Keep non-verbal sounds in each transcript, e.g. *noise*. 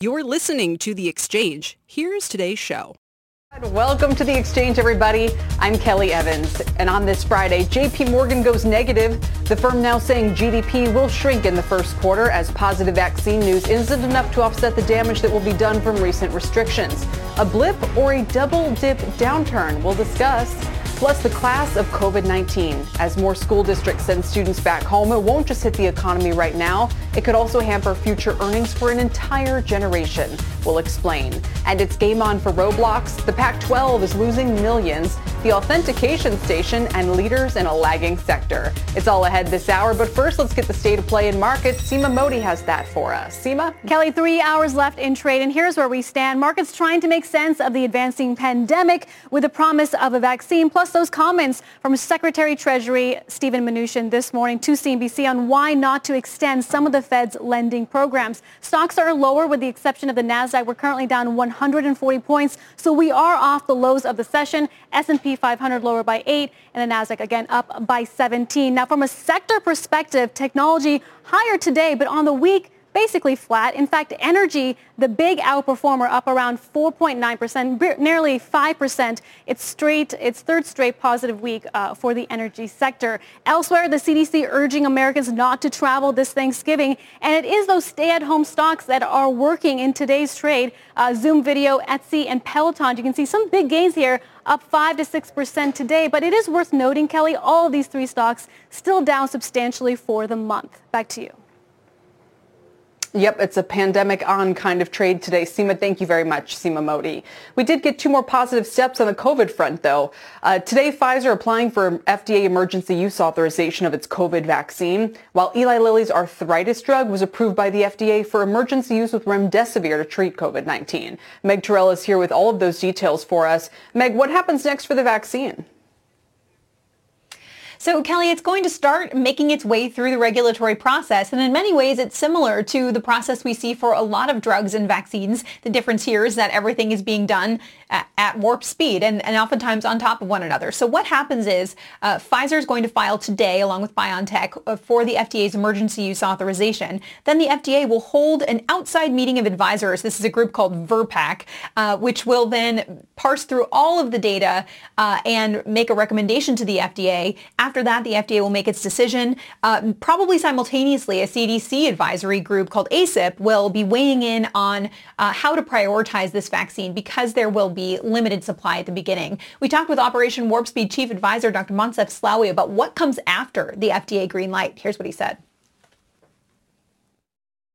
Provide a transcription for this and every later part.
You're listening to The Exchange. Here's today's show. Welcome to The Exchange, everybody. I'm Kelly Evans. And on this Friday, JP Morgan goes negative. The firm now saying GDP will shrink in the first quarter as positive vaccine news isn't enough to offset the damage that will be done from recent restrictions. A blip or a double dip downturn? We'll discuss. Plus, the class of COVID 19. As more school districts send students back home, it won't just hit the economy right now. It could also hamper future earnings for an entire generation. We'll explain. And it's game on for Roblox. The Pac 12 is losing millions, the authentication station, and leaders in a lagging sector. It's all ahead this hour, but first, let's get the state of play in markets. Seema Modi has that for us. Seema? Kelly, three hours left in trade, and here's where we stand. Markets trying to make sense of the advancing pandemic with the promise of a vaccine, plus those comments from Secretary Treasury Stephen Mnuchin this morning to CNBC on why not to extend some of the Fed's lending programs. Stocks are lower with the exception of the Nasdaq. We're currently down 140 points, so we are off the lows of the session. S&P 500 lower by 8 and the Nasdaq again up by 17. Now from a sector perspective, technology higher today, but on the week basically flat. In fact, energy, the big outperformer, up around 4.9%, nearly 5%. It's straight, its third straight positive week uh, for the energy sector. Elsewhere, the CDC urging Americans not to travel this Thanksgiving, and it is those stay-at-home stocks that are working in today's trade. Uh, Zoom Video, Etsy, and Peloton. You can see some big gains here up 5 to 6% today. But it is worth noting, Kelly, all of these three stocks still down substantially for the month. Back to you. Yep, it's a pandemic on kind of trade today. Seema, thank you very much, Seema Modi. We did get two more positive steps on the COVID front, though. Uh, today, Pfizer applying for FDA emergency use authorization of its COVID vaccine, while Eli Lilly's arthritis drug was approved by the FDA for emergency use with remdesivir to treat COVID-19. Meg Tirrell is here with all of those details for us. Meg, what happens next for the vaccine? So Kelly, it's going to start making its way through the regulatory process. And in many ways, it's similar to the process we see for a lot of drugs and vaccines. The difference here is that everything is being done at, at warp speed and, and oftentimes on top of one another. So what happens is uh, Pfizer is going to file today, along with BioNTech, uh, for the FDA's emergency use authorization. Then the FDA will hold an outside meeting of advisors. This is a group called VRBPAC, uh, which will then parse through all of the data uh, and make a recommendation to the FDA after that, the FDA will make its decision. Uh, probably simultaneously, a CDC advisory group called ACIP will be weighing in on uh, how to prioritize this vaccine because there will be limited supply at the beginning. We talked with Operation Warp Speed Chief Advisor Dr. Moncef Slaoui about what comes after the FDA green light. Here's what he said.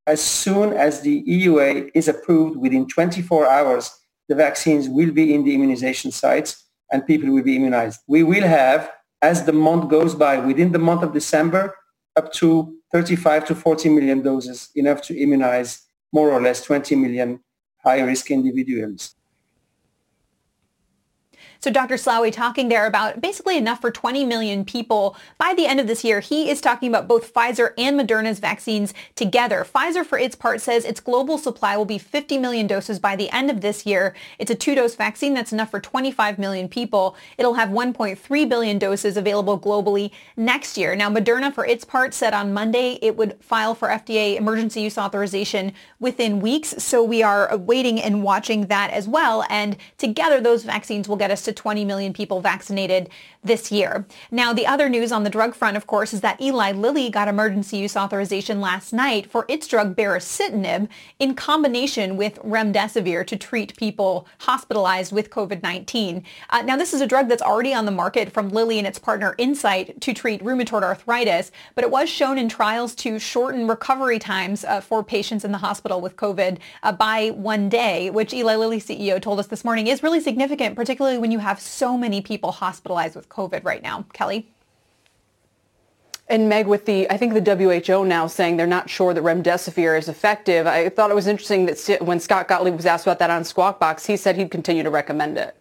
As soon as the EUA is approved within 24 hours, the vaccines will be in the immunization sites and people will be immunized. We will have as the month goes by, within the month of December, up to 35 to 40 million doses, enough to immunize more or less 20 million high-risk individuals. So Dr. Slaoui talking there about basically enough for 20 million people by the end of this year. He is talking about both Pfizer and Moderna's vaccines together. Pfizer, for its part, says its global supply will be 50 million doses by the end of this year. It's a two-dose vaccine that's enough for 25 million people. It'll have 1.3 billion doses available globally next year. Now, Moderna, for its part, said on Monday it would file for FDA emergency use authorization within weeks. So we are waiting and watching that as well. And together, those vaccines will get us to 20 million people vaccinated this year. Now, the other news on the drug front, of course, is that Eli Lilly got emergency use authorization last night for its drug baricitinib in combination with remdesivir to treat people hospitalized with COVID-19. Uh, now, this is a drug that's already on the market from Lilly and its partner Incyte to treat rheumatoid arthritis, but it was shown in trials to shorten recovery times uh, for patients in the hospital with COVID uh, by one day, which Eli Lilly CEO told us this morning is really significant, particularly when you have so many people hospitalized with COVID right now. Kelly? And Meg, with the, I think the WHO now saying they're not sure that remdesivir is effective. I thought it was interesting that when Scott Gottlieb was asked about that on Squawk Box, he said he'd continue to recommend it.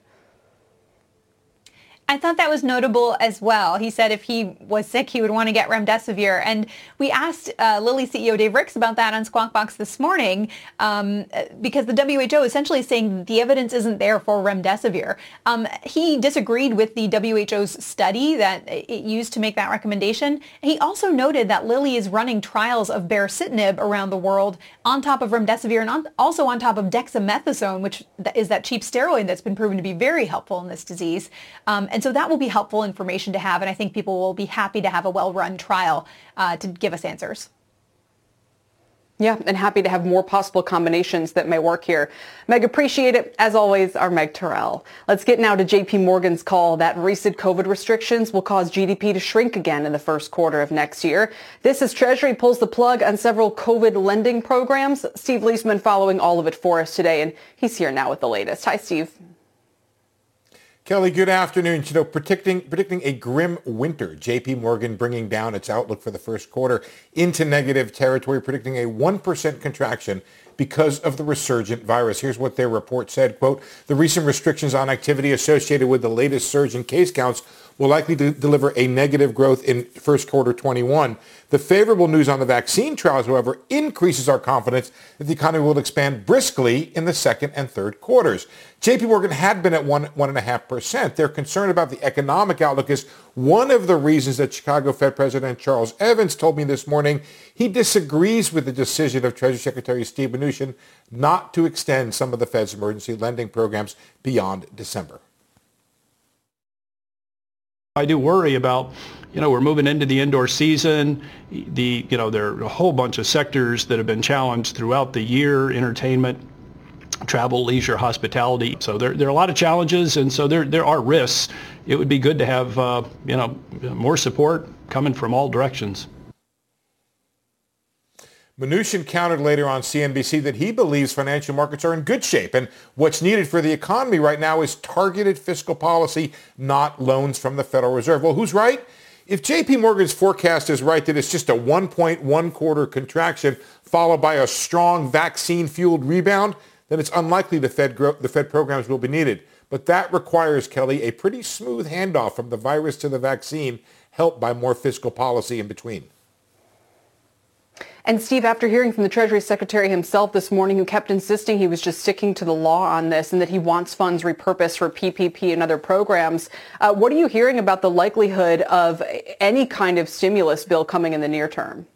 I thought that was notable as well. He said if he was sick, he would want to get remdesivir. And we asked uh, Lilly CEO Dave Ricks about that on Squawk Box this morning um, because the WHO essentially is saying the evidence isn't there for remdesivir. Um, he disagreed with the WHO's study that it used to make that recommendation. He also noted that Lilly is running trials of baricitinib around the world on top of remdesivir and on, also on top of dexamethasone, which is that cheap steroid that's been proven to be very helpful in this disease. Um, and so that will be helpful information to have, and I think people will be happy to have a well-run trial uh, to give us answers. Yeah, and happy to have more possible combinations that may work here. Meg, appreciate it. As always, our Meg Tirrell. Let's get now to JP Morgan's call that recent COVID restrictions will cause GDP to shrink again in the first quarter of next year. This as Treasury pulls the plug on several COVID lending programs. Steve Liesman following all of it for us today, and he's here now with the latest. Hi, Steve. Kelly, good afternoon. You know, predicting predicting a grim winter. J.P. Morgan bringing down its outlook for the first quarter into negative territory, predicting a one percent contraction because of the resurgent virus. Here's what their report said, quote, the recent restrictions on activity associated with the latest surge in case counts will likely de- deliver a negative growth in first quarter 21. The favorable news on the vaccine trials, however, increases our confidence that the economy will expand briskly in the second and third quarters. JP Morgan had been at one, one and a half percent. Their concern about the economic outlook is one of the reasons that Chicago Fed President Charles Evans told me this morning he disagrees with the decision of Treasury Secretary Steve Mnuchin not to extend some of the Fed's emergency lending programs beyond December. I do worry about, you know, we're moving into the indoor season. The, you know, there are a whole bunch of sectors that have been challenged throughout the year, entertainment, travel, leisure, hospitality. So there, there are a lot of challenges, and so there, there are risks. It would be good to have, uh, you know, more support coming from all directions. Mnuchin countered later on CNBC that he believes financial markets are in good shape and what's needed for the economy right now is targeted fiscal policy, not loans from the Federal Reserve. Well, who's right? If JP Morgan's forecast is right that it's just a 1.1 quarter contraction followed by a strong vaccine-fueled rebound, then it's unlikely the Fed, gro- the Fed programs will be needed. But that requires, Kelly, a pretty smooth handoff from the virus to the vaccine, helped by more fiscal policy in between. And Steve, after hearing from the Treasury Secretary himself this morning, who kept insisting he was just sticking to the law on this and that he wants funds repurposed for PPP and other programs, uh, what are you hearing about the likelihood of any kind of stimulus bill coming in the near term?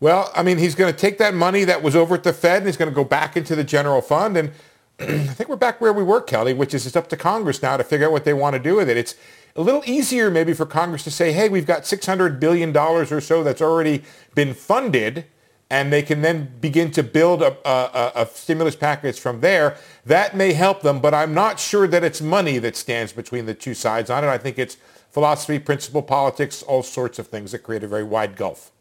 Well, I mean, he's going to take that money that was over at the Fed and he's going to go back into the general fund. And *clears throat* I think we're back where we were, Kelly, which is it's up to Congress now to figure out what they want to do with it. It's a little easier maybe for Congress to say, hey, we've got $600 billion or so that's already been funded, and they can then begin to build a, a, a, stimulus package from there. That may help them, but I'm not sure that it's money that stands between the two sides on it. I think it's philosophy, principle, politics, all sorts of things that create a very wide gulf.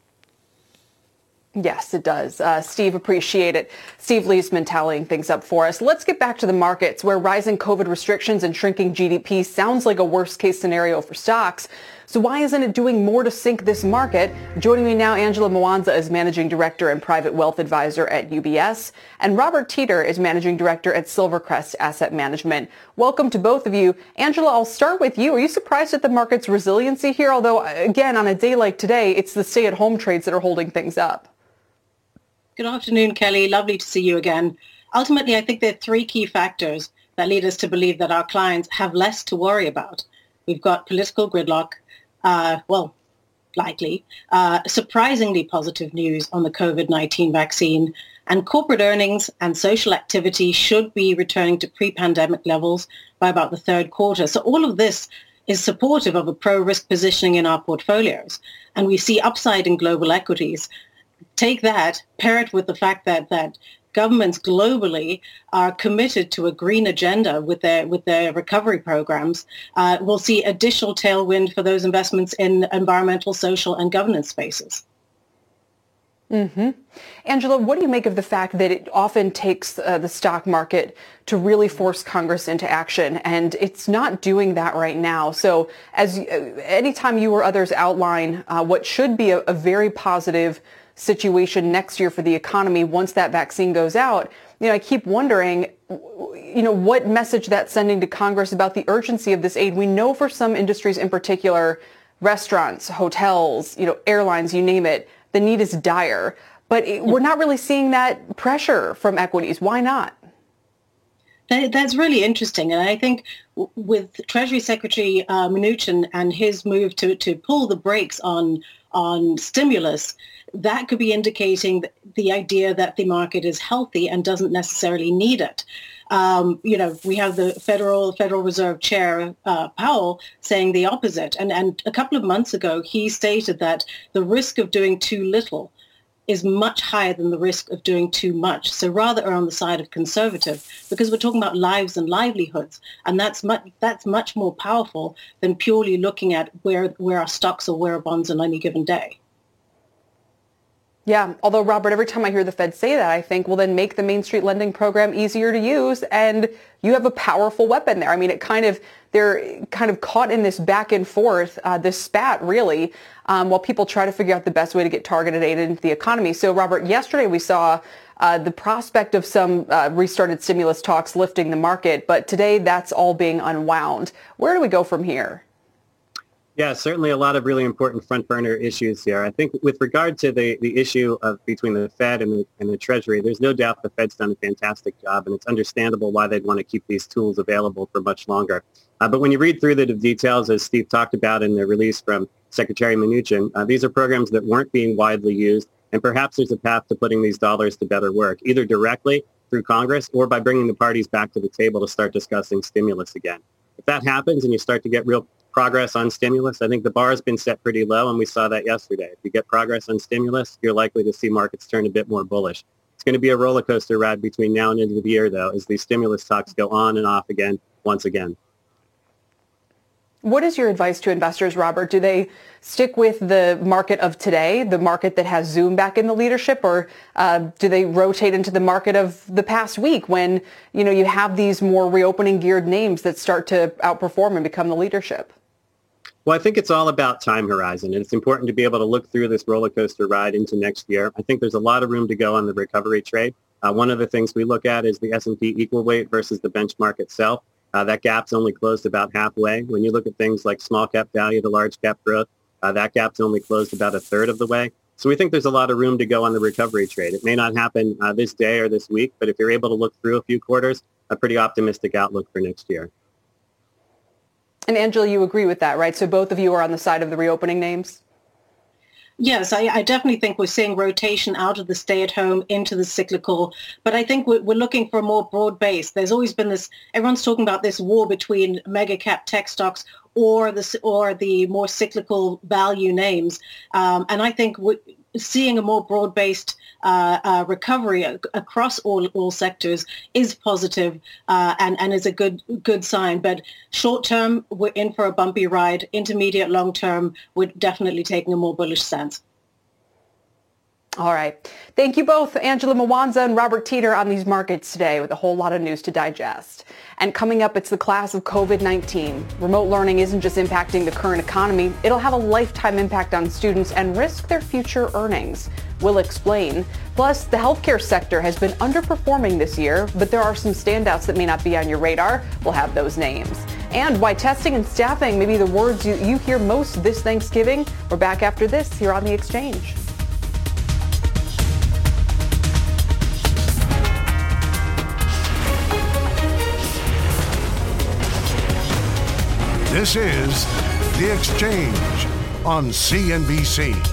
Yes, it does. Uh, Steve, appreciate it. Steve Liesman tallying things up for us. Let's get back to the markets where rising COVID restrictions and shrinking GDP sounds like a worst case scenario for stocks. So why isn't it doing more to sink this market? Joining me now, Angela Mwanza is Managing Director and Private Wealth Advisor at UBS, and Robert Teeter is Managing Director at Silvercrest Asset Management. Welcome to both of you. Angela, I'll start with you. Are you surprised at the market's resiliency here? Although, again, on a day like today, it's the stay-at-home trades that are holding things up. Good afternoon, Kelly. Lovely to see you again. Ultimately, I think there are three key factors that lead us to believe that our clients have less to worry about. We've got political gridlock, uh, well, likely, uh, surprisingly positive news on the COVID-19 vaccine, and corporate earnings and social activity should be returning to pre-pandemic levels by about the third quarter. So all of this is supportive of a pro-risk positioning in our portfolios. And we see upside in global equities take that, pair it with the fact that that governments globally are committed to a green agenda with their with their recovery programs, uh, we'll see additional tailwind for those investments in environmental, social, and governance spaces. Mm-hmm. Angela, what do you make of the fact that it often takes uh, the stock market to really force Congress into action, and it's not doing that right now? So, as uh, anytime you or others outline uh, what should be a, a very positive situation next year for the economy once that vaccine goes out, you know, I keep wondering, you know, what message that's sending to Congress about the urgency of this aid. We know for some industries in particular, restaurants, hotels, you know, airlines, you name it the need is dire. But it, we're not really seeing that pressure from equities. Why not? That's really interesting. And I think with Treasury Secretary uh, Mnuchin and his move to, to pull the brakes on, on stimulus, that could be indicating the idea that the market is healthy and doesn't necessarily need it. Um, you know, we have the Federal Federal Reserve Chair uh, Powell saying the opposite. And and a couple of months ago, he stated that the risk of doing too little is much higher than the risk of doing too much. So rather are on the side of conservative because we're talking about lives and livelihoods. And that's much, that's much more powerful than purely looking at where, where our stocks or where our bonds on any given day. Yeah, although Robert, every time I hear the Fed say that, I think, well, then make the Main Street lending program easier to use, and you have a powerful weapon there. I mean, it kind of they're kind of caught in this back and forth, uh, this spat, really, um, while people try to figure out the best way to get targeted aid into the economy. So, Robert, yesterday we saw uh, the prospect of some uh, restarted stimulus talks lifting the market, but today that's all being unwound. Where do we go from here? Yeah, certainly a lot of really important front burner issues here. I think with regard to the, the issue of between the Fed and the, and the Treasury, there's no doubt the Fed's done a fantastic job, and it's understandable why they'd want to keep these tools available for much longer. Uh, but when you read through the details, as Steve talked about in the release from Secretary Mnuchin, uh, these are programs that weren't being widely used, and perhaps there's a path to putting these dollars to better work, either directly through Congress or by bringing the parties back to the table to start discussing stimulus again. If that happens and you start to get real progress on stimulus. I think the bar has been set pretty low, and we saw that yesterday. If you get progress on stimulus, you're likely to see markets turn a bit more bullish. It's going to be a roller coaster ride between now and end of the year, though, as these stimulus talks go on and off again once again. What is your advice to investors, Robert? Do they stick with the market of today, the market that has Zoom back in the leadership, or uh, do they rotate into the market of the past week when you know you have these more reopening geared names that start to outperform and become the leadership? Well, I think it's all about time horizon, and it's important to be able to look through this roller coaster ride into next year. I think there's a lot of room to go on the recovery trade. Uh, one of the things we look at is the S&P equal weight versus the benchmark itself. Uh, that gap's only closed about halfway. When you look at things like small cap value to large cap growth, uh, that gap's only closed about a third of the way. So we think there's a lot of room to go on the recovery trade. It may not happen uh, this day or this week, but if you're able to look through a few quarters, a pretty optimistic outlook for next year. And Angela, you agree with that, right? So both of you are on the side of the reopening names? Yes, I, I, definitely think we're seeing rotation out of the stay-at-home into the cyclical. But I think we're, we're, looking for a more broad base. There's always been this. Everyone's talking about this war between mega cap tech stocks or the or the more cyclical value names. Um, and I think seeing a more broad-based uh, uh, recovery across all, all sectors is positive, uh, and, and is a good good sign. But short term, we're in for a bumpy ride. Intermediate, long term, we're definitely taking a more bullish stance. All right. Thank you both, Angela Mwanza and Robert Teeter, on these markets today with a whole lot of news to digest. And coming up, it's the class of COVID-19. Remote learning isn't just impacting the current economy. It'll have a lifetime impact on students and risk their future earnings. We'll explain. Plus, the healthcare sector has been underperforming this year, but there are some standouts that may not be on your radar. We'll have those names. And why testing and staffing may be the words you, you hear most this Thanksgiving. We're back after this here on The Exchange. This is The Exchange on CNBC.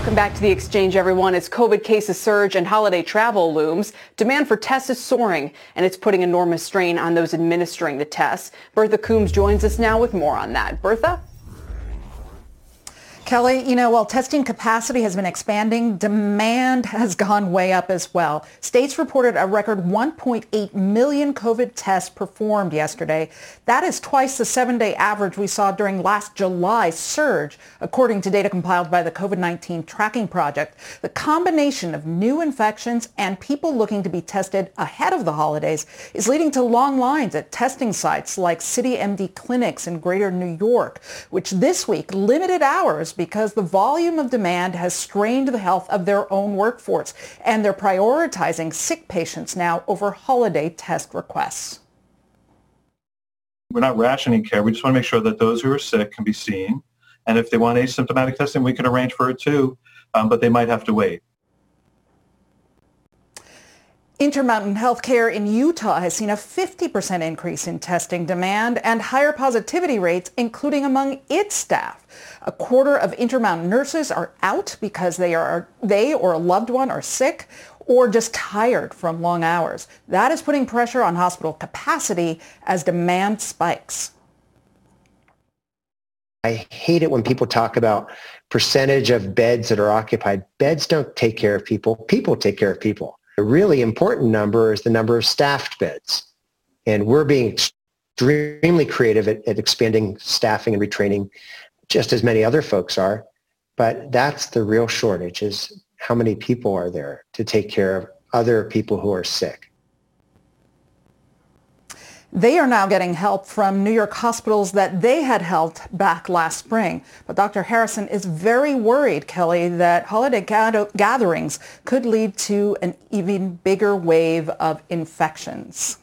Welcome back to the exchange, everyone. As COVID cases surge and holiday travel looms, demand for tests is soaring, and it's putting enormous strain on those administering the tests. Bertha Coombs joins us now with more on that. Bertha? Kelly, you know, while testing capacity has been expanding, demand has gone way up as well. States reported a record 1.8 million COVID tests performed yesterday. That is twice the seven-day average we saw during last July's surge, according to data compiled by the COVID-19 Tracking Project. The combination of new infections and people looking to be tested ahead of the holidays is leading to long lines at testing sites like CityMD clinics in greater New York, which this week limited hours because the volume of demand has strained the health of their own workforce, and they're prioritizing sick patients now over holiday test requests. We're not rationing care. We just want to make sure that those who are sick can be seen. And if they want asymptomatic testing, we can arrange for it too, um, but they might have to wait. Intermountain Healthcare in Utah has seen a 50% increase in testing demand and higher positivity rates, including among its staff. A quarter of Intermountain nurses are out because they are they or a loved one are sick or just tired from long hours. That is putting pressure on hospital capacity as demand spikes. I hate it when people talk about percentage of beds that are occupied. Beds don't take care of people. People take care of people. A really important number is the number of staffed beds. And we're being extremely creative at, at expanding staffing and retraining, just as many other folks are. But that's the real shortage is how many people are there to take care of other people who are sick. They are now getting help from New York hospitals that they had helped back last spring. But Dr. Harrison is very worried, Kelly, that holiday gatherings could lead to an even bigger wave of infections.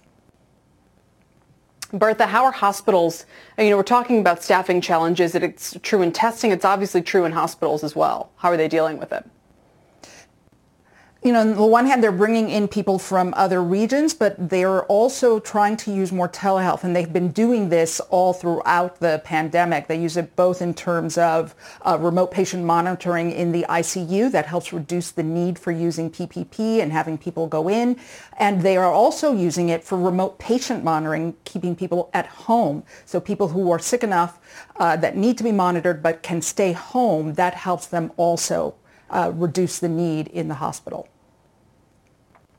Bertha, how are hospitals, you know, we're talking about staffing challenges. It's true in testing. It's obviously true in hospitals as well. How are they dealing with it? You know, on the one hand, they're bringing in people from other regions, but they're also trying to use more telehealth. And they've been doing this all throughout the pandemic. They use it both in terms of uh, remote patient monitoring in the ICU that helps reduce the need for using PPP and having people go in. And they are also using it for remote patient monitoring, keeping people at home. So people who are sick enough uh, that need to be monitored but can stay home, that helps them also uh, reduce the need in the hospital.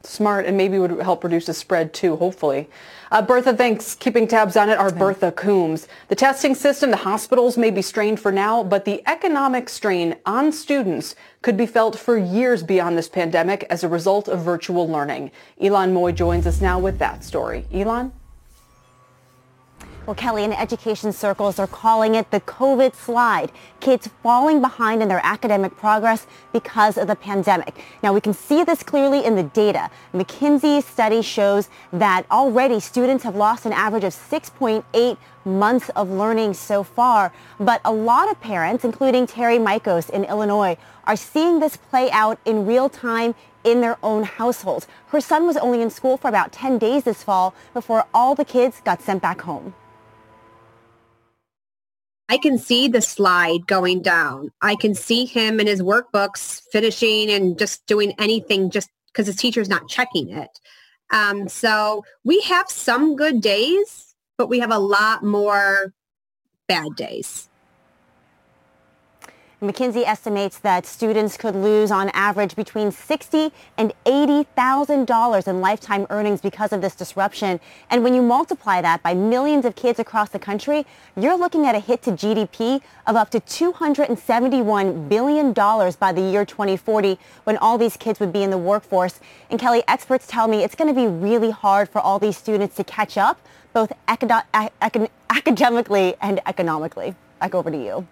Smart, and maybe would help reduce the spread too, hopefully. Uh, Bertha, thanks. Keeping tabs on it are Bertha Coombs. The testing system, the hospitals may be strained for now, but the economic strain on students could be felt for years beyond this pandemic as a result of virtual learning. Ylan Mui joins us now with that story. Ylan? Well, Kelly, in education circles are calling it the COVID slide. Kids falling behind in their academic progress because of the pandemic. Now, we can see this clearly in the data. McKinsey's study shows that already students have lost an average of 6.8 months of learning so far. But a lot of parents, including Terry Mikos in Illinois, are seeing this play out in real time in their own households. Her son was only in school for about 10 days this fall before all the kids got sent back home. I can see the slide going down. I can see him in his workbooks finishing and just doing anything just because his teacher's not checking it. Um, so we have some good days, but we have a lot more bad days. McKinsey estimates that students could lose on average between 60 and $80,000 in lifetime earnings because of this disruption. And when you multiply that by millions of kids across the country, you're looking at a hit to GDP of up to $271 billion by the year 2040 when all these kids would be in the workforce. And Kelly, experts tell me it's going to be really hard for all these students to catch up, both academically and economically. Back over to you.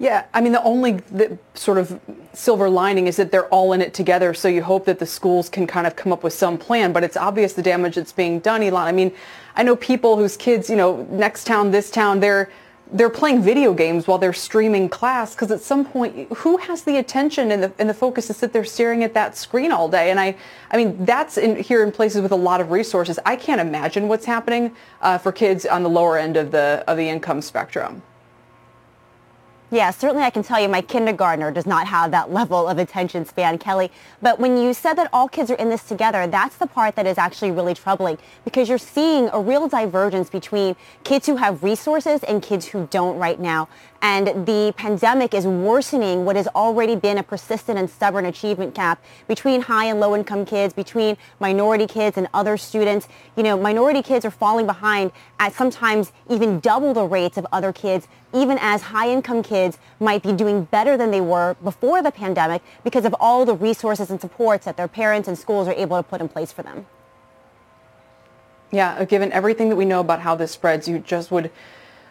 Yeah, I mean, the only the sort of silver lining is that they're all in it together. So you hope that the schools can kind of come up with some plan. But it's obvious the damage that's being done, Ylan. I mean, I know people whose kids, you know, next town, this town, they're they're playing video games while they're streaming class because at some point who has the attention and the, and the focus to sit there staring at that screen all day and i i mean that's in here in places with a lot of resources i can't imagine what's happening uh, for kids on the lower end of the of the income spectrum yeah, certainly I can tell you my kindergartner does not have that *laughs* level of attention span, Kelly. But when you said that all kids are in this together, that's the part that is actually really troubling because you're seeing a real divergence between kids who have resources and kids who don't right now. And the pandemic is worsening what has already been a persistent and stubborn achievement gap between high and low income kids, between minority kids and other students. You know, minority kids are falling behind at sometimes even double the rates of other kids, even as high income kids might be doing better than they were before the pandemic because of all the resources and supports that their parents and schools are able to put in place for them. Yeah, given everything that we know about how this spreads, you just would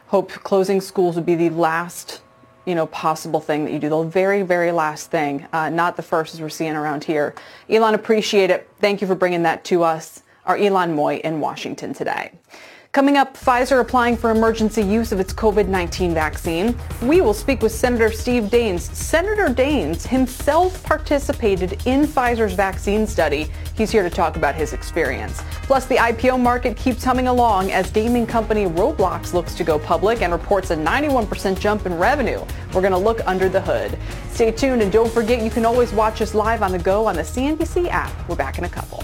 hope closing schools would be the last you know, possible thing that you do, the very, very last thing, uh, not the first as we're seeing around here. Ylan, appreciate it. Thank you for bringing that to us. Our Ylan Mui in Washington today. Coming up, Pfizer applying for emergency use of its COVID-19 vaccine. We will speak with Senator Steve Daines. Senator Daines himself participated in Pfizer's vaccine study. He's here to talk about his experience. Plus, the IPO market keeps humming along as gaming company Roblox looks to go public and reports a 91% jump in revenue. We're going to look under the hood. Stay tuned and don't forget you can always watch us live on the go on the CNBC app. We're back in a couple.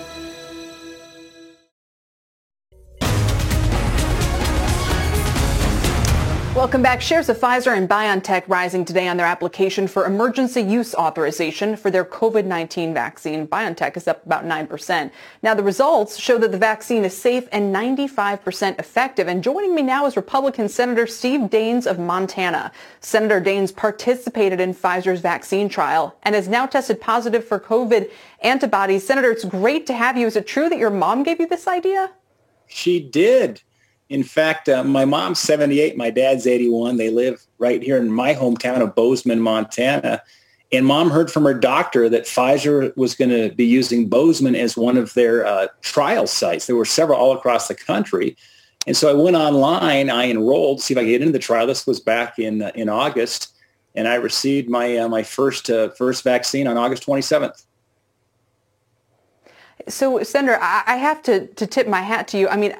Welcome back. Shares of Pfizer and BioNTech rising today on their application for emergency use authorization for their COVID-19 vaccine. BioNTech is up about 9%. Now, the results show that the vaccine is safe and 95% effective. And joining me now is Republican Senator Steve Daines of Montana. Senator Daines participated in Pfizer's vaccine trial and has now tested positive for COVID antibodies. Senator, it's great to have you. Is it true that your mom gave you this idea? She did. In fact, uh, my mom's 78, my dad's 81. They live right here in my hometown of Bozeman, Montana. And mom heard from her doctor that Pfizer was going to be using Bozeman as one of their uh, trial sites. There were several all across the country. And so I went online, I enrolled to see if I could get into the trial. This was back in, uh, in August. And I received my, uh, my first, uh, first vaccine on August 27th. So, Senator, I have to, to tip my hat to you. I mean,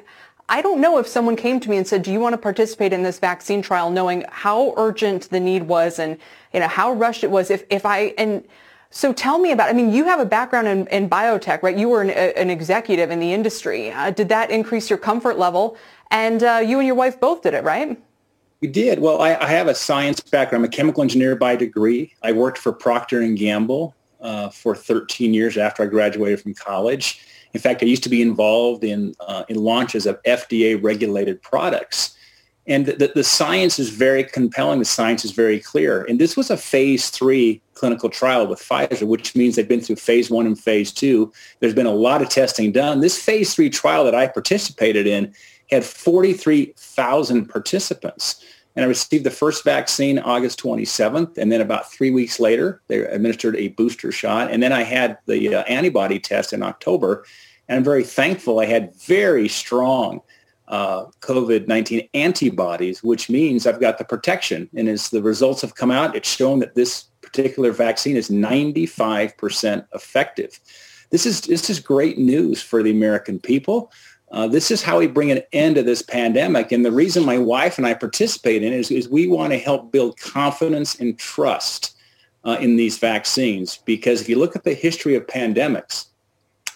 I don't know if someone came to me and said, do you want to participate in this vaccine trial knowing how urgent the need was and, you know, how rushed it was. If, if I, and so tell me about, I mean, you have a background in, in biotech, right? You were an, an executive in the industry. Uh, did that increase your comfort level? And uh, you and your wife both did it, right? We did. Well, I, I, have a science background. I'm a chemical engineer by degree. I worked for Procter and Gamble uh, for 13 years after I graduated from college. In fact, I used to be involved in, uh, in launches of FDA regulated products. And the, the science is very compelling. The science is very clear. And this was a phase three clinical trial with Pfizer, which means they've been through phase one and phase two. There's been a lot of testing done. This phase three trial that I participated in had 43,000 participants. And I received the first vaccine August 27th. And then about three weeks later, they administered a booster shot. And then I had the uh, antibody test in October. And I'm very thankful I had very strong uh, COVID-19 antibodies, which means I've got the protection. And as the results have come out, it's shown that this particular vaccine is 95% effective. This is, this is great news for the American people. Uh, this is how we bring an end to this pandemic. And the reason my wife and I participate in it is, is we want to help build confidence and trust uh, in these vaccines. Because if you look at the history of pandemics,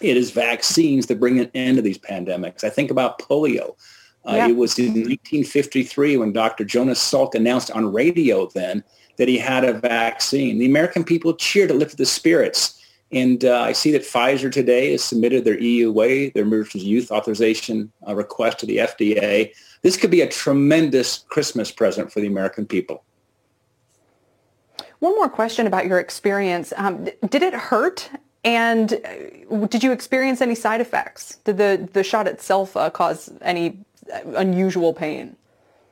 it is vaccines that bring an end to these pandemics. I think about polio. Uh, yeah. It was in 1953 when Dr. Jonas Salk announced on radio then that he had a vaccine. The American people cheered, it lifted the spirits. And uh, I see that Pfizer today has submitted their EUA, their emergency use authorization uh, request to the FDA. This could be a tremendous Christmas present for the American people. One more question about your experience. Um, did it hurt? And uh, did you experience any side effects? Did the, the shot itself uh, cause any uh, unusual pain?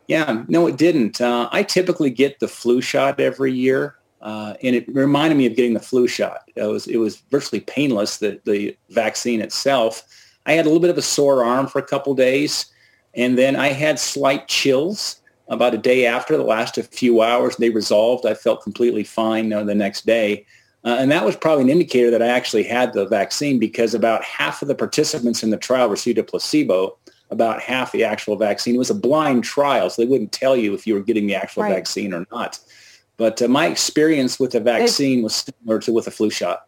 Yeah, no, it didn't. Uh, I typically get the flu shot every year. Uh, and it reminded me of getting the flu shot. It was it was virtually painless. The the vaccine itself. I had a little bit of a sore arm for a couple days, and then I had slight chills about a day after. The last a few hours. They resolved. I felt completely fine uh, the next day, uh, and that was probably an indicator that I actually had the vaccine because about half of the participants in the trial received a placebo. About half the actual vaccine. It was a blind trial, so they wouldn't tell you if you were getting the actual right. vaccine or not. But uh, my experience with the vaccine was similar to with a flu shot.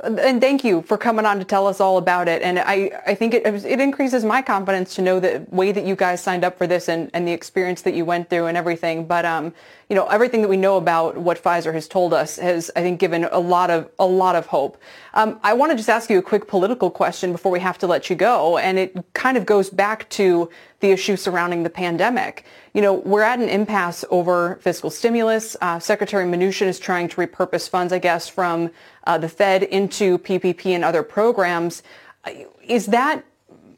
And thank you for coming on to tell us all about it. And I, I think it, it increases my confidence to know the way that you guys signed up for this and, and the experience that you went through and everything. But, um, you know, everything that we know about what Pfizer has told us has, I think, given a lot of, a lot of hope. Um, I want to just ask you a quick political question before we have to let you go. And it kind of goes back to the issue surrounding the pandemic. You know, we're at an impasse over fiscal stimulus. Uh, Secretary Mnuchin is trying to repurpose funds, I guess, from uh, the Fed into PPP and other programs. Is that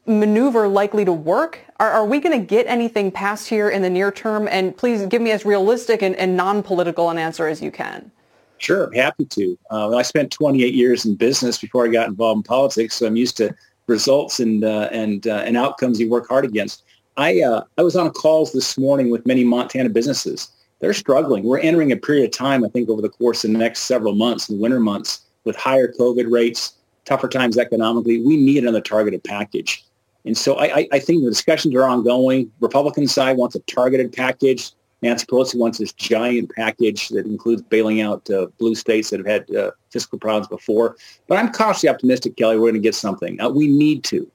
maneuver likely to work? Are, are we going to get anything passed here in the near term? And please give me as realistic and, and non-political an answer as you can. Sure, happy to. Uh, I spent 28 years in business before I got involved in politics, so I'm used to results and uh, and uh, and outcomes you work hard against. I uh, I was on calls this morning with many Montana businesses. They're struggling. We're entering a period of time, I think, over the course of the next several months, the winter months, with higher COVID rates, tougher times economically. We need another targeted package. And so I, I think the discussions are ongoing. Republican side wants a targeted package. Nancy Pelosi wants this giant package that includes bailing out uh, blue states that have had uh, fiscal problems before. But I'm cautiously optimistic, Kelly, we're going to get something. Uh, we need to.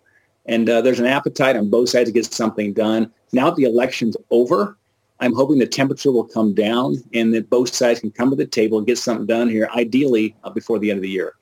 And uh, there's an appetite on both sides to get something done. Now that the election's over, I'm hoping the temperature will come down and that both sides can come to the table and get something done here, ideally uh, before the end of the year.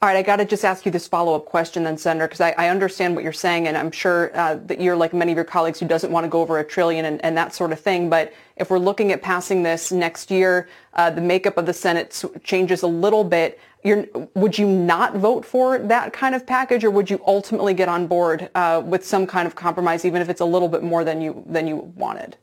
All right, I got to just ask you this follow-up question then, Senator, because I, I, understand what you're saying, and I'm sure uh, that you're like many of your colleagues who doesn't want to go over a trillion and, and that sort of thing. But if we're looking at passing this next year, uh, the makeup of the Senate changes a little bit. You're, would you not vote for that kind of package, or would you ultimately get on board uh, with some kind of compromise, even if it's a little bit more than you than you wanted?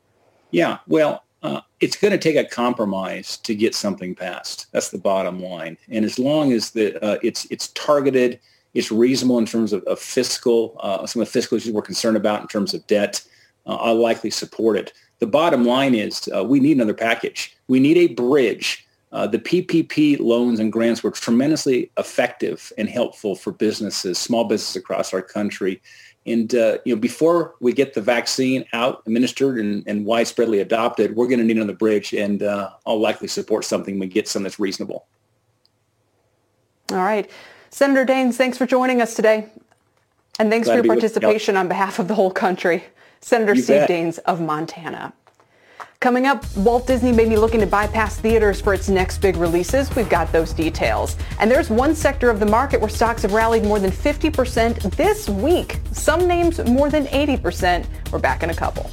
Yeah, well, uh, it's going to take a compromise to get something passed. That's the bottom line. And as long as the, uh, it's, it's targeted, it's reasonable in terms of, of fiscal, uh, some of the fiscal issues we're concerned about in terms of debt, uh, I'll likely support it. The bottom line is uh, we need another package. We need a bridge. Uh, the PPP loans and grants were tremendously effective and helpful for businesses, small businesses across our country. And uh, you know, before we get the vaccine out, administered, and, and widespreadly adopted, we're going to need another bridge, and uh, I'll likely support something when we get something that's reasonable. All right, Senator Daines, thanks for joining us today, and thanks Glad for your participation on behalf of the whole country. Senator you Steve bet. Daines of Montana. Coming up, Walt Disney may be looking to bypass theaters for its next big releases. We've got those details. And there's one sector of the market where stocks have rallied more than 50% this week. Some names more than 80%. We're back in a couple.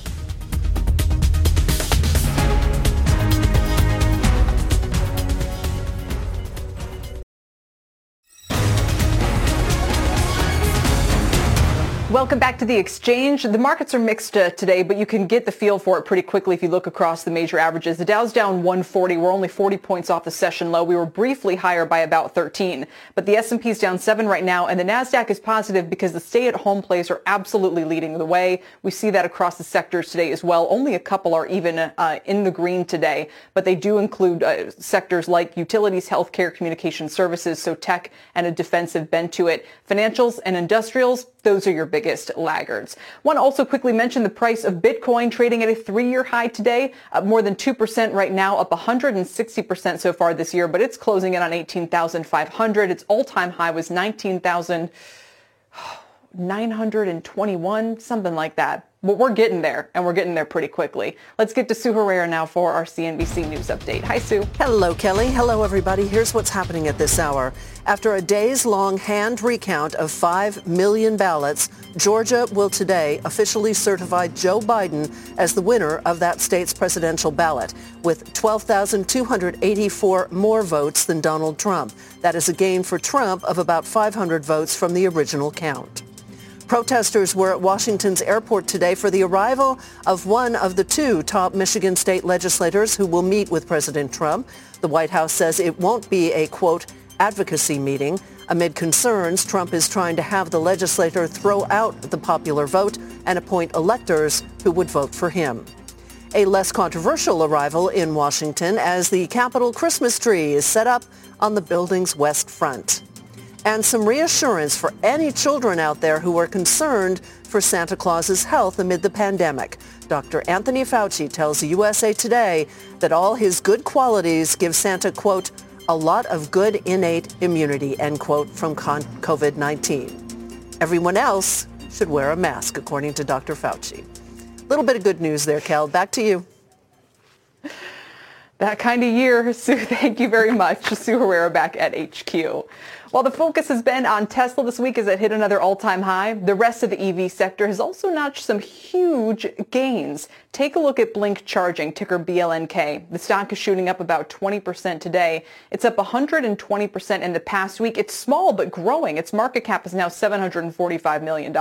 Welcome back to the exchange. The markets are mixed uh, today, but you can get the feel for it pretty quickly if you look across the major averages. The Dow's down 140. We're only 40 points off the session low. We were briefly higher by about 13, but the S&P is down 7 right now, and the Nasdaq is positive because the stay-at-home plays are absolutely leading the way. We see that across the sectors today as well. Only a couple are even uh, in the green today, but they do include uh, sectors like utilities, healthcare, communication services, so tech and a defensive bent to it. Financials and industrials, those are your biggest laggards. Want to also quickly mention the price of Bitcoin trading at a three-year high today, up more than 2% right now, up 160% so far this year, but it's closing in on 18,500. Its all-time high was 19,000. 921, something like that. But we're getting there, and we're getting there pretty quickly. Let's get to Sue Herrera now for our CNBC News update. Hi, Sue. Hello, Kelly. Hello, everybody. Here's what's happening at this hour. After a days-long hand recount of 5 million ballots, Georgia will today officially certify Joe Biden as the winner of that state's presidential ballot, with 12,284 more votes than Donald Trump. That is a gain for Trump of about 500 votes from the original count. Protesters were at Washington's airport today for the arrival of one of the two top Michigan state legislators who will meet with President Trump. The White House says it won't be a, quote, advocacy meeting. Amid concerns, Trump is trying to have the legislator throw out the popular vote and appoint electors who would vote for him. A less controversial arrival in Washington as the Capitol Christmas tree is set up on the building's west front and some reassurance for any children out there who are concerned for Santa Claus's health amid the pandemic. Dr. Anthony Fauci tells USA Today that all his good qualities give Santa, quote, a lot of good innate immunity, end quote, from COVID-19. Everyone else should wear a mask, according to Dr. Fauci. A little bit of good news there, Cal. Back to you. That kind of year, *laughs* Sue. Thank you very much. Sue Herrera back at HQ. While the focus has been on Tesla this week as it hit another all-time high, the rest of the EV sector has also notched some huge gains. Take a look at Blink Charging, ticker BLNK. The stock is shooting up about 20% today. It's up 120% in the past week. It's small but growing. Its market cap is now $745 million.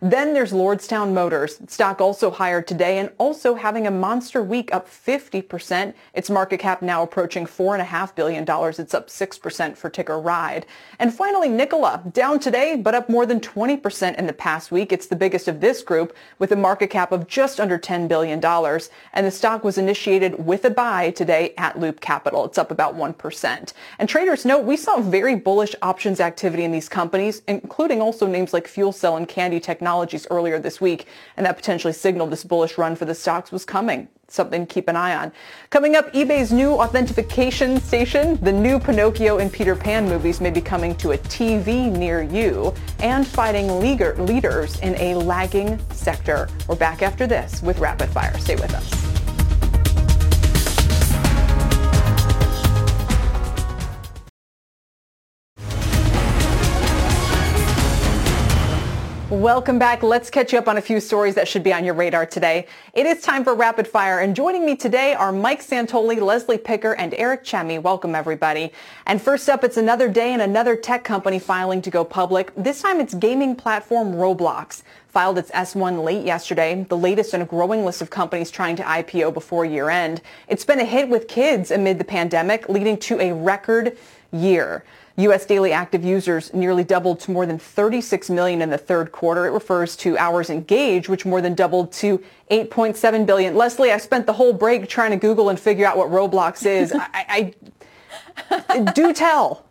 Then there's Lordstown Motors. Stock also higher today and also having a monster week up 50%. Its market cap now approaching $4.5 billion. It's up 6% for ticker RIDE. And finally, Nikola, down today, but up more than 20% in the past week. It's the biggest of this group with a market cap of just under $10 billion. And the stock was initiated with a buy today at Loop Capital. It's up about 1%. And traders note we saw very bullish options activity in these companies, including also names like Fuel Cell and Kandi Technologies earlier this week. And that potentially signaled this bullish run for the stocks was coming something to keep an eye on. Coming up, eBay's new authentication station, the new Pinocchio and Peter Pan movies may be coming to a TV near you, and fighting leaders in a lagging sector. We're back after this with Rapid Fire. Stay with us. Welcome back. Let's catch you up on a few stories that should be on your radar today. It is time for Rapid Fire, and joining me today are Mike Santoli, Leslie Picker, and Eric Chemi. Welcome, everybody. And first up, it's another day and another tech company filing to go public. This time it's gaming platform Roblox filed its S1 late yesterday, the latest in a growing list of companies trying to IPO before year end. It's been a hit with kids amid the pandemic, leading to a record year. U.S. daily active users nearly doubled to more than 36 million in the third quarter. It refers to hours engaged, which more than doubled to 8.7 billion. Leslie, I spent the whole break trying to Google and figure out what Roblox is. *laughs* I, I do tell.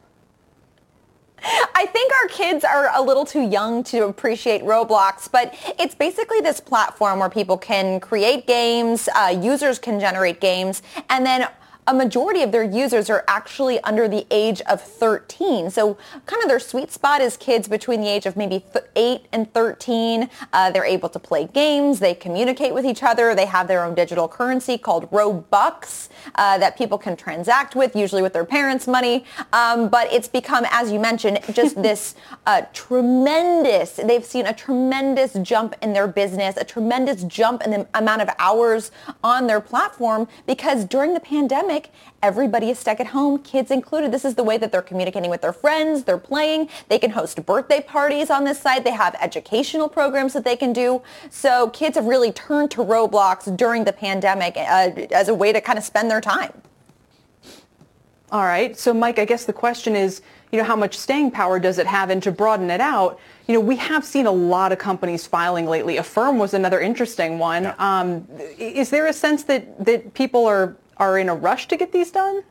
I think our kids are a little too young to appreciate Roblox, but it's basically this platform where people can create games, uh, users can generate games, and then a majority of their users are actually under the age of 13. So kind of their sweet spot is kids between the age of maybe 8 and 13. Uh, they're able to play games. They communicate with each other. They have their own digital currency called Robux uh, that people can transact with, usually with their parents' money. Um, but it's become, as you mentioned, just *laughs* this uh, tremendous, they've seen a tremendous jump in their business, a tremendous jump in the amount of hours on their platform because during the pandemic, pandemic, everybody is stuck at home, kids included. This is the way that they're communicating with their friends. They're playing. They can host birthday parties on this site. They have educational programs that they can do. So kids have really turned to Roblox during the pandemic uh, as a way to kind of spend their time. All right. So, Mike, I guess the question is, you know, how much staying power does it have? And to broaden it out, you know, we have seen a lot of companies filing lately. Affirm was another interesting one. Yeah. Um, is there a sense that, that people are are in a rush to get these done?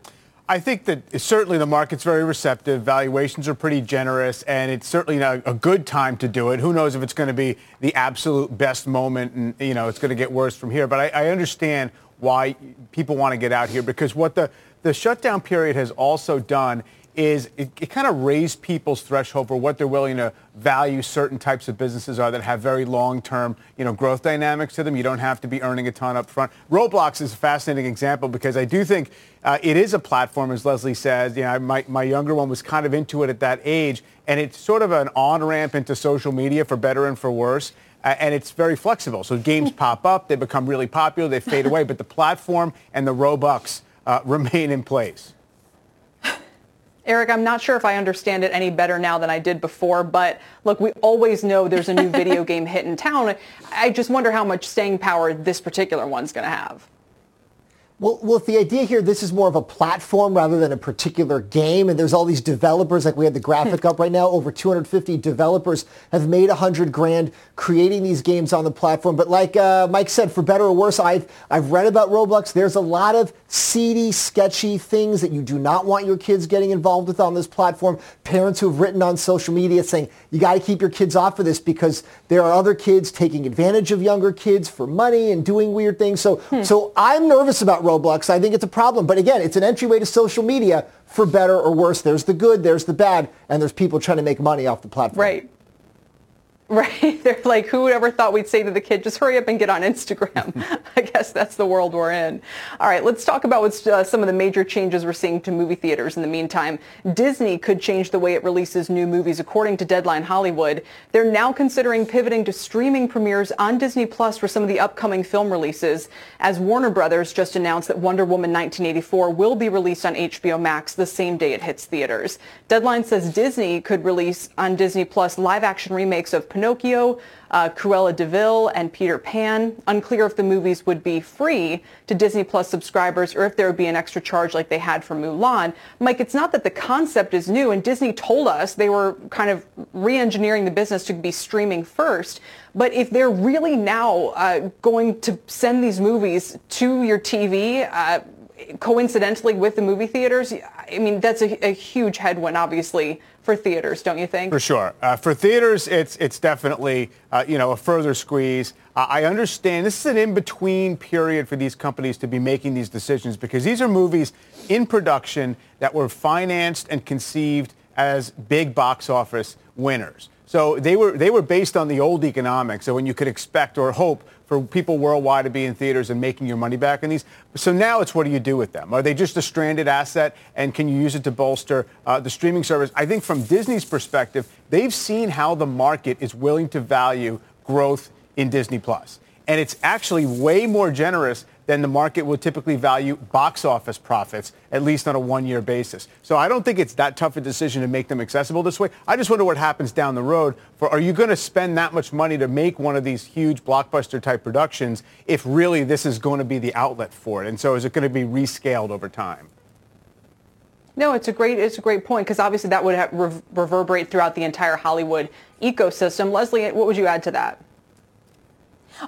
I think that certainly the market's very receptive. Valuations are pretty generous, and it's certainly a, good time to do it. Who knows if it's going to be the absolute best moment, and you know it's going to get worse from here. But I, I understand why people want to get out here because what the, the shutdown period has also done is it, it kind of raised people's threshold for what they're willing to value certain types of businesses are that have very long-term, you know, growth dynamics to them. You don't have to be earning a ton up front. Roblox is a fascinating example because I do think uh, it is a platform, as Leslie says. You know, my, my younger one was kind of into it at that age, and it's sort of an on-ramp into social media for better and for worse. Uh, and it's very flexible. So games *laughs* pop up, they become really popular, they fade away, but the platform and the Robux uh, *laughs* remain in place. Eric, I'm not sure if I understand it any better now than I did before, but look, we always know there's a new video *laughs* game hit in town. I just wonder how much staying power this particular one's going to have. Well, well, if the idea here, this is more of a platform rather than a particular game, and there's all these developers, like we had the graphic up right now, over 250 developers have made 100 grand creating these games on the platform. But like uh, Mike said, for better or worse, I've, I've read about Roblox. There's a lot of seedy, sketchy things that you do not want your kids getting involved with on this platform. Parents who have written on social media saying, you got to keep your kids off of this because there are other kids taking advantage of younger kids for money and doing weird things. So, hmm. so I'm nervous about Roblox. I think it's a problem. But again, it's an entryway to social media for better or worse. There's the good, there's the bad, and there's people trying to make money off the platform. Right. *laughs* Right. They're like, who ever thought we'd say to the kid, just hurry up and get on Instagram? *laughs* I guess that's the world we're in. All right, let's talk about what's uh, some of the major changes we're seeing to movie theaters in the meantime. Disney could change the way it releases new movies, according to Deadline Hollywood. They're now considering pivoting to streaming premieres on Disney Plus for some of the upcoming film releases, as Warner Brothers just announced that Wonder Woman 1984 will be released on HBO Max the same day it hits theaters. Deadline says Disney could release on Disney Plus live-action remakes of Pinocchio, uh, Cruella de Vil, and Peter Pan. Unclear if the movies would be free to Disney Plus subscribers or if there would be an extra charge like they had for Mulan. Mike, it's not that the concept is new, and Disney told us they were kind of re-engineering the business to be streaming first. But if they're really now uh, going to send these movies to your TV, uh, coincidentally with the movie theaters, I mean, that's a, a huge headwind, obviously, for theaters, don't you think? For sure. Uh, for theaters, it's it's definitely uh, you know a further squeeze. Uh, I understand this is an in-between period for these companies to be making these decisions because these are movies in production that were financed and conceived as big box office winners. So they were they were based on the old economics, so when you could expect or hope for people worldwide to be in theaters and making your money back in these. So now it's what do you do with them? Are they just a stranded asset and can you use it to bolster uh, the streaming service? I think from Disney's perspective, they've seen how the market is willing to value growth in Disney Plus. And it's actually way more generous than the market would typically value box office profits, at least on a one-year basis. So I don't think it's that tough a decision to make them accessible this way. I just wonder what happens down the road. For are you going to spend that much money to make one of these huge blockbuster type productions if really this is going to be the outlet for it? And so is it going to be rescaled over time? No, it's a great it's a great point because obviously that would re- reverberate throughout the entire Hollywood ecosystem. Leslie, what would you add to that?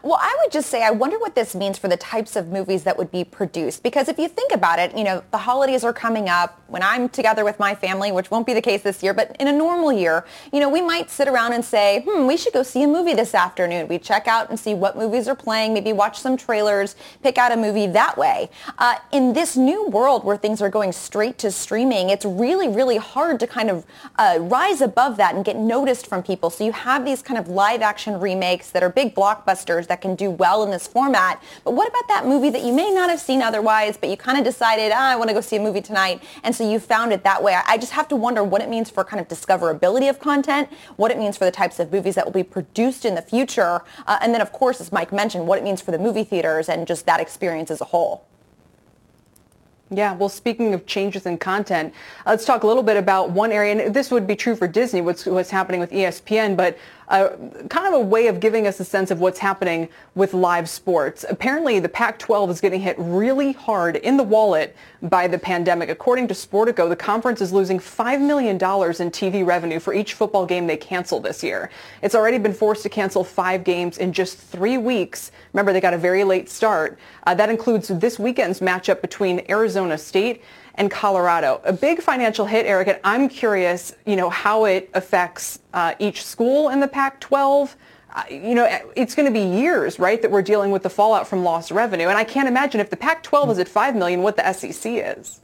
Well, I would just say I wonder what this means for the types of movies that would be produced. Because if you think about it, you know, the holidays are coming up. When I'm together with my family, which won't be the case this year, but in a normal year, you know, we might sit around and say, hmm, we should go see a movie this afternoon. We check out and see what movies are playing, maybe watch some trailers, pick out a movie that way. Uh, in this new world where things are going straight to streaming, it's really, really hard to kind of uh, rise above that and get noticed from people. So you have these kind of live action remakes that are big blockbusters that can do well in this format. But what about that movie that you may not have seen otherwise, but you kind of decided, ah, I want to go see a movie tonight, and so you found it that way? I just have to wonder what it means for kind of discoverability of content, what it means for the types of movies that will be produced in the future, uh, and then of course, as Mike mentioned, what it means for the movie theaters and just that experience as a whole. Yeah, well, speaking of changes in content, let's talk a little bit about one area, and this would be true for Disney, what's, what's happening with ESPN, but kind of a way of giving us a sense of what's happening with live sports. Apparently, the Pac-12 is getting hit really hard in the wallet by the pandemic. According to Sportico, the conference is losing $5 million in TV revenue for each football game they cancel this year. It's already been forced to cancel five games in just three weeks. Remember, they got a very late start. Uh, that includes this weekend's matchup between Arizona State and Colorado. A big financial hit, Eric, and I'm curious, you know, how it affects uh, each school in the Pac-12. you know, it's going to be years, right, that we're dealing with the fallout from lost revenue. And I can't imagine if the Pac-12 is at 5 million, what the SEC is.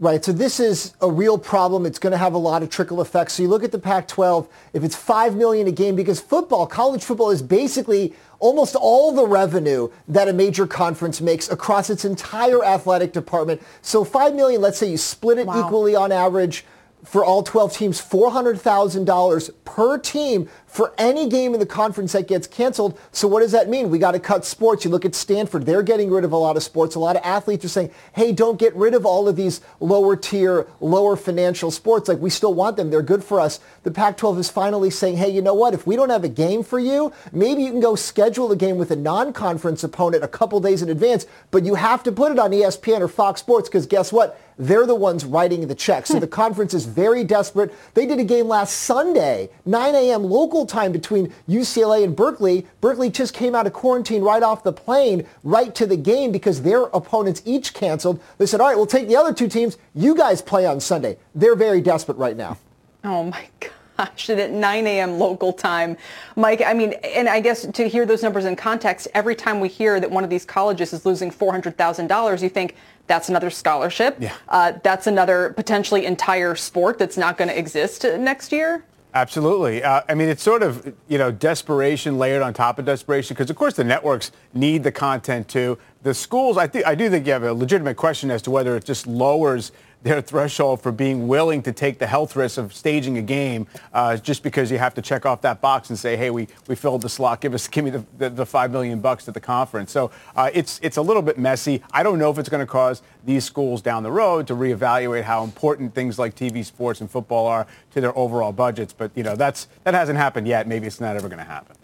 Right. So this is a real problem. It's going to have a lot of trickle effects. So you look at the Pac-12, if it's 5 million a game because football, college football is basically almost all the revenue that a major conference makes across its entire athletic department. So 5 million, let's say you split it wow. equally on average for all 12 teams, $400,000 per team for any game in the conference that gets canceled. So what does that mean? We got to cut sports. You look at Stanford, they're getting rid of a lot of sports. A lot of athletes are saying, hey, don't get rid of all of these lower tier, lower financial sports. Like we still want them. They're good for us. The Pac-12 is finally saying, hey, you know what? If we don't have a game for you, maybe you can go schedule a game with a non-conference opponent a couple days in advance, but you have to put it on ESPN or Fox Sports because guess what? They're the ones writing the checks. So hmm. the conference is very desperate. They did a game last Sunday, 9 a.m. local time between UCLA and Berkeley. Berkeley just came out of quarantine right off the plane, right to the game because their opponents each canceled. They said, all right, we'll take the other two teams. You guys play on Sunday. They're very desperate right now. Oh, my God gosh, at 9 a.m. local time. Mike, I mean, and I guess to hear those numbers in context, every time we hear that one of these colleges is losing $400,000, you think that's another scholarship. Yeah. Uh, that's another potentially entire sport that's not going to exist next year. Absolutely. Uh, I mean, it's sort of, you know, desperation layered on top of desperation because, of course, the networks need the content too. The schools, I, think, I do think you have a legitimate question as to whether it just lowers their threshold for being willing to take the health risk of staging a game uh, just because you have to check off that box and say, hey, we, we filled the slot. Give us, *laughs* give me the, the, the five million bucks to the conference. So uh, it's, it's a little bit messy. I don't know if it's going to cause these schools down the road to reevaluate how important things like TV sports and football are to their overall budgets. But, you know, that's, that hasn't happened yet. Maybe it's not ever going to happen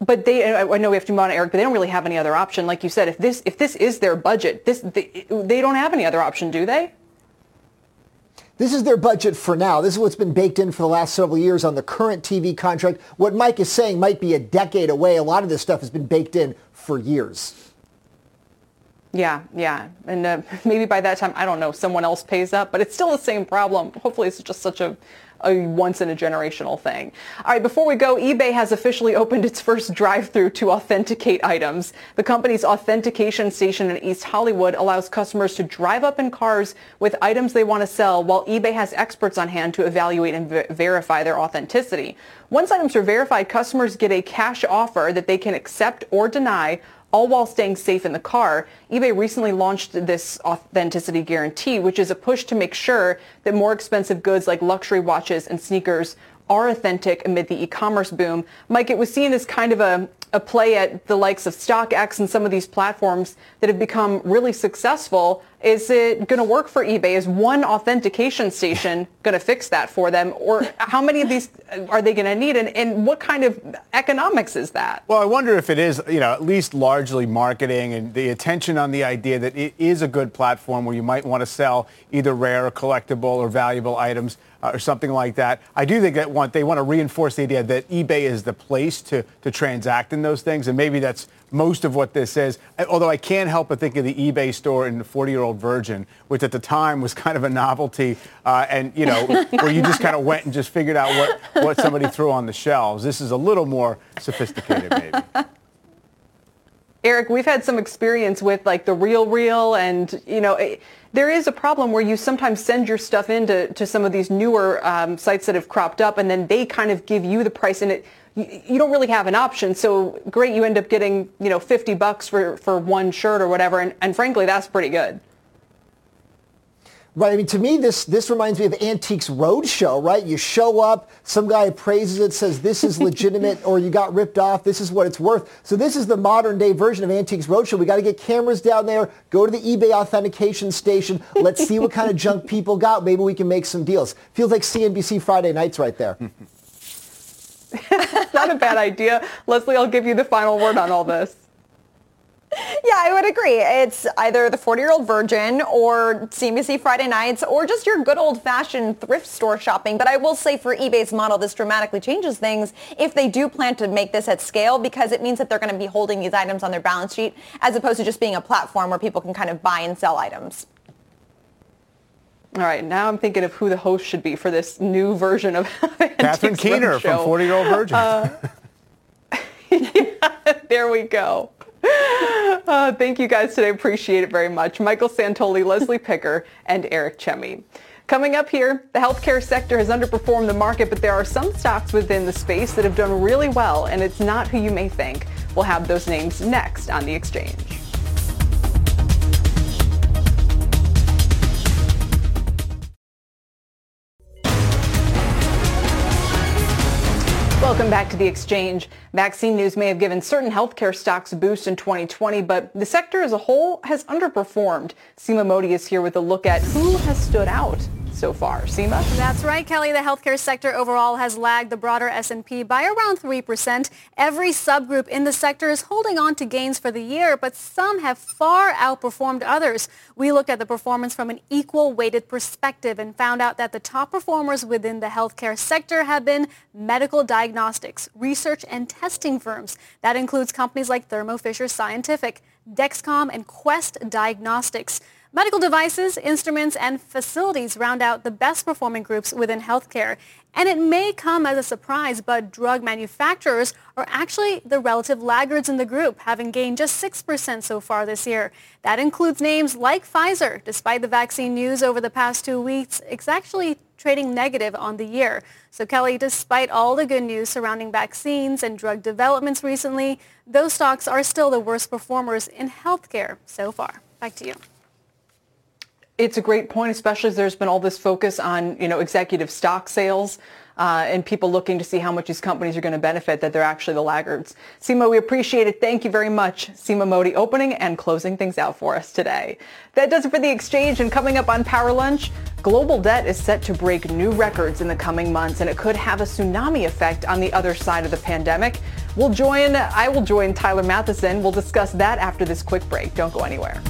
but they I know we have to move on Eric, but they don't really have any other option. Like you said, if this if this is their budget, this they, they don't have any other option, do they? This is their budget for now. This is what's been baked in for the last several years on the current TV contract. What Mike is saying might be a decade away. A lot of this stuff has been baked in for years. Yeah, yeah. And uh, *laughs* maybe by that time, I don't know, someone else pays up, but it's still the same problem. Hopefully it's just such a a once in a generational thing. All right, before we go, eBay has officially opened its first drive-through to authenticate items. The company's authentication station in East Hollywood allows customers to drive up in cars with items they want to sell while eBay has experts on hand to evaluate and ver- verify their authenticity. Once items are verified, customers get a cash offer that they can accept or deny all while staying safe in the car. eBay recently launched this authenticity guarantee, which is a push to make sure that more expensive goods like luxury watches and sneakers are authentic amid the e-commerce boom. Mike, it was seen as kind of a, a play at the likes of StockX and some of these platforms that have become really successful. Is it going to work for eBay? Is one authentication station *laughs* going to fix that for them? Or how many of these are they going to need? And, and what kind of economics is that? Well, I wonder if it is, you know, at least largely marketing and the attention on the idea that it is a good platform where you might want to sell either rare or collectible or valuable items uh, or something like that. I do think that want, they want to reinforce the idea that eBay is the place to, to transact in those things. And maybe that's most of what this is. Although I can't help but think of the eBay store in the 40-year-old virgin, which at the time was *laughs* kind of a novelty, uh, and you know, where you just kind of went and just figured out what, what somebody threw on the shelves. This is a little more sophisticated, maybe. Eric, we've had some experience with like the RealReal and, you know, it, there is a problem where you sometimes send your stuff into to some of these newer um, sites that have cropped up and then they kind of give you the price and it you, you don't really have an option. So great, you end up getting, you know, 50 bucks for, for one shirt or whatever. And, and frankly, that's pretty good. Right. I mean, to me, this this reminds me of Antiques Roadshow, right? You show up, some guy appraises it, says this is legitimate, *laughs* or you got ripped off. This is what it's worth. So this is the modern day version of Antiques Roadshow. We got to get cameras down there, go to the eBay authentication station. Let's see what kind of junk *laughs* people got. Maybe we can make some deals. Feels like CNBC Friday nights right there. *laughs* Not a bad idea. Leslie, I'll give you the final word on all this. Yeah, I would agree. It's either the 40-year-old virgin or CNBC Friday nights or just your good old-fashioned thrift store shopping. But I will say for eBay's model, this dramatically changes things if they do plan to make this at scale because it means that they're going to be holding these items on their balance sheet as opposed to just being a platform where people can kind of buy and sell items. All right, now I'm thinking of who the host should be for this new version of *laughs* Catherine Keener from 40 Year Old Virgin. Uh, *laughs* yeah, there we go. *laughs* Uh, thank you guys today. Appreciate it very much. Michael Santoli, Leslie Picker, and Eric Chemi. Coming up here, the healthcare sector has underperformed the market, but there are some stocks within the space that have done really well, and it's not who you may think. We'll have those names next on the exchange. Welcome back to the exchange. Vaccine news may have given certain healthcare stocks a boost in 2020, but the sector as a whole has underperformed. Seema Modi is here with a look at who has stood out so far. Seema? That's right, Kelly. The healthcare sector overall has lagged the broader S&P by around 3%. Every subgroup in the sector is holding on to gains for the year, but some have far outperformed others. We looked at the performance from an equal weighted perspective and found out that the top performers within the healthcare sector have been medical diagnostics, research and testing firms. That includes companies like Thermo Fisher Scientific, Dexcom, and Quest Diagnostics. Medical devices, instruments, and facilities round out the best performing groups within healthcare. And it may come as a surprise, but drug manufacturers are actually the relative laggards in the group, having gained just 6% so far this year. That includes names like Pfizer. Despite the vaccine news over the past two weeks, it's actually trading negative on the year. So Kelly, despite all the good news surrounding vaccines and drug developments recently, those stocks are still the worst performers in healthcare so far. Back to you. It's a great point, especially as there's been all this focus on, you know, executive stock sales uh, and people looking to see how much these companies are going to benefit, that they're actually the laggards. Seema, we appreciate it. Thank you very much. Seema Modi opening and closing things out for us today. That does it for the exchange. And coming up on Power Lunch, global debt is set to break new records in the coming months, and it could have a tsunami effect on the other side of the pandemic. We'll join, I will join Tyler Mathisen. We'll discuss that after this quick break. Don't go anywhere.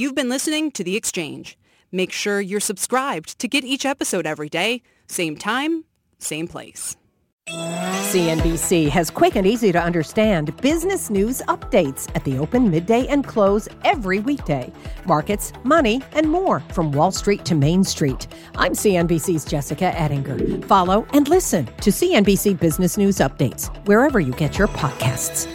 You've been listening to The Exchange. Make sure you're subscribed to get each episode every day, same time, same place. CNBC has quick and easy to understand business news updates at the open, midday, and close every weekday. Markets, money, and more from Wall Street to Main Street. I'm CNBC's Jessica Ettinger. Follow and listen to CNBC Business News Updates wherever you get your podcasts.